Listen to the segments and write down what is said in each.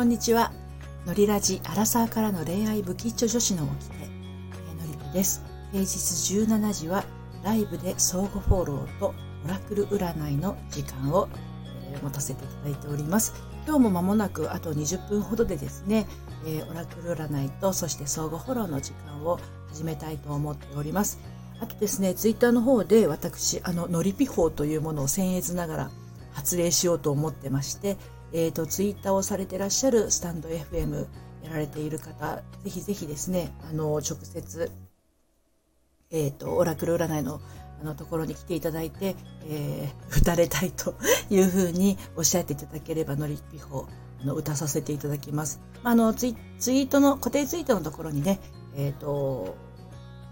こんにちは。のりラジアラサーからの恋愛不吉祥女子の起きて、え、のりこです。平日17時はライブで相互フォローとオラクル占いの時間を、えー、持たせていただいております。今日も間もなくあと20分ほどでですね、えー、オラクル占いとそして相互フォローの時間を始めたいと思っております。あとですね、ツイッターの方で私、あの、のりピ法というものを僭越ながら発令しようと思ってまして、え、ー、と、ツイッターをされてらっしゃるスタンド FM やられている方、ぜひぜひですね、あの、直接、え、ー、と、オラクル占いのあのところに来ていただいて、えー、打たれたいと いうふうにおっしゃっていただければ、のりピ法、あの、打たさせていただきます。あのツイ、ツイートの、固定ツイートのところにね、えっ、ー、と、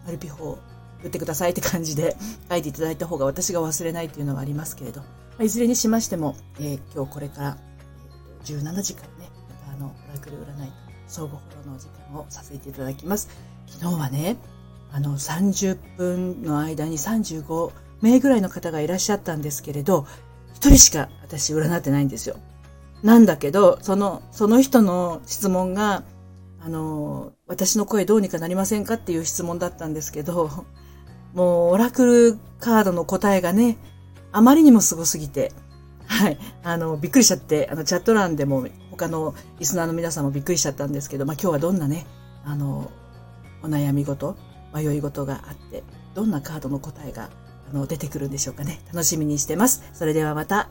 のりピ法、打ってくださいって感じで 書いていただいた方が私が忘れないというのはありますけれど、いずれにしましても、えー、今日これから、17時間ね、またあの、オラクル占いと相互フォローの時間をさせていただきます。昨日はね、あの、30分の間に35名ぐらいの方がいらっしゃったんですけれど、一人しか私占ってないんですよ。なんだけど、その、その人の質問が、あの、私の声どうにかなりませんかっていう質問だったんですけど、もう、オラクルカードの答えがね、あまりにもすごすぎて、はい。あの、びっくりしちゃって、あの、チャット欄でも他のリスナーの皆さんもびっくりしちゃったんですけど、まあ今日はどんなね、あの、お悩み事、迷い事があって、どんなカードの答えが、あの、出てくるんでしょうかね。楽しみにしてます。それではまた。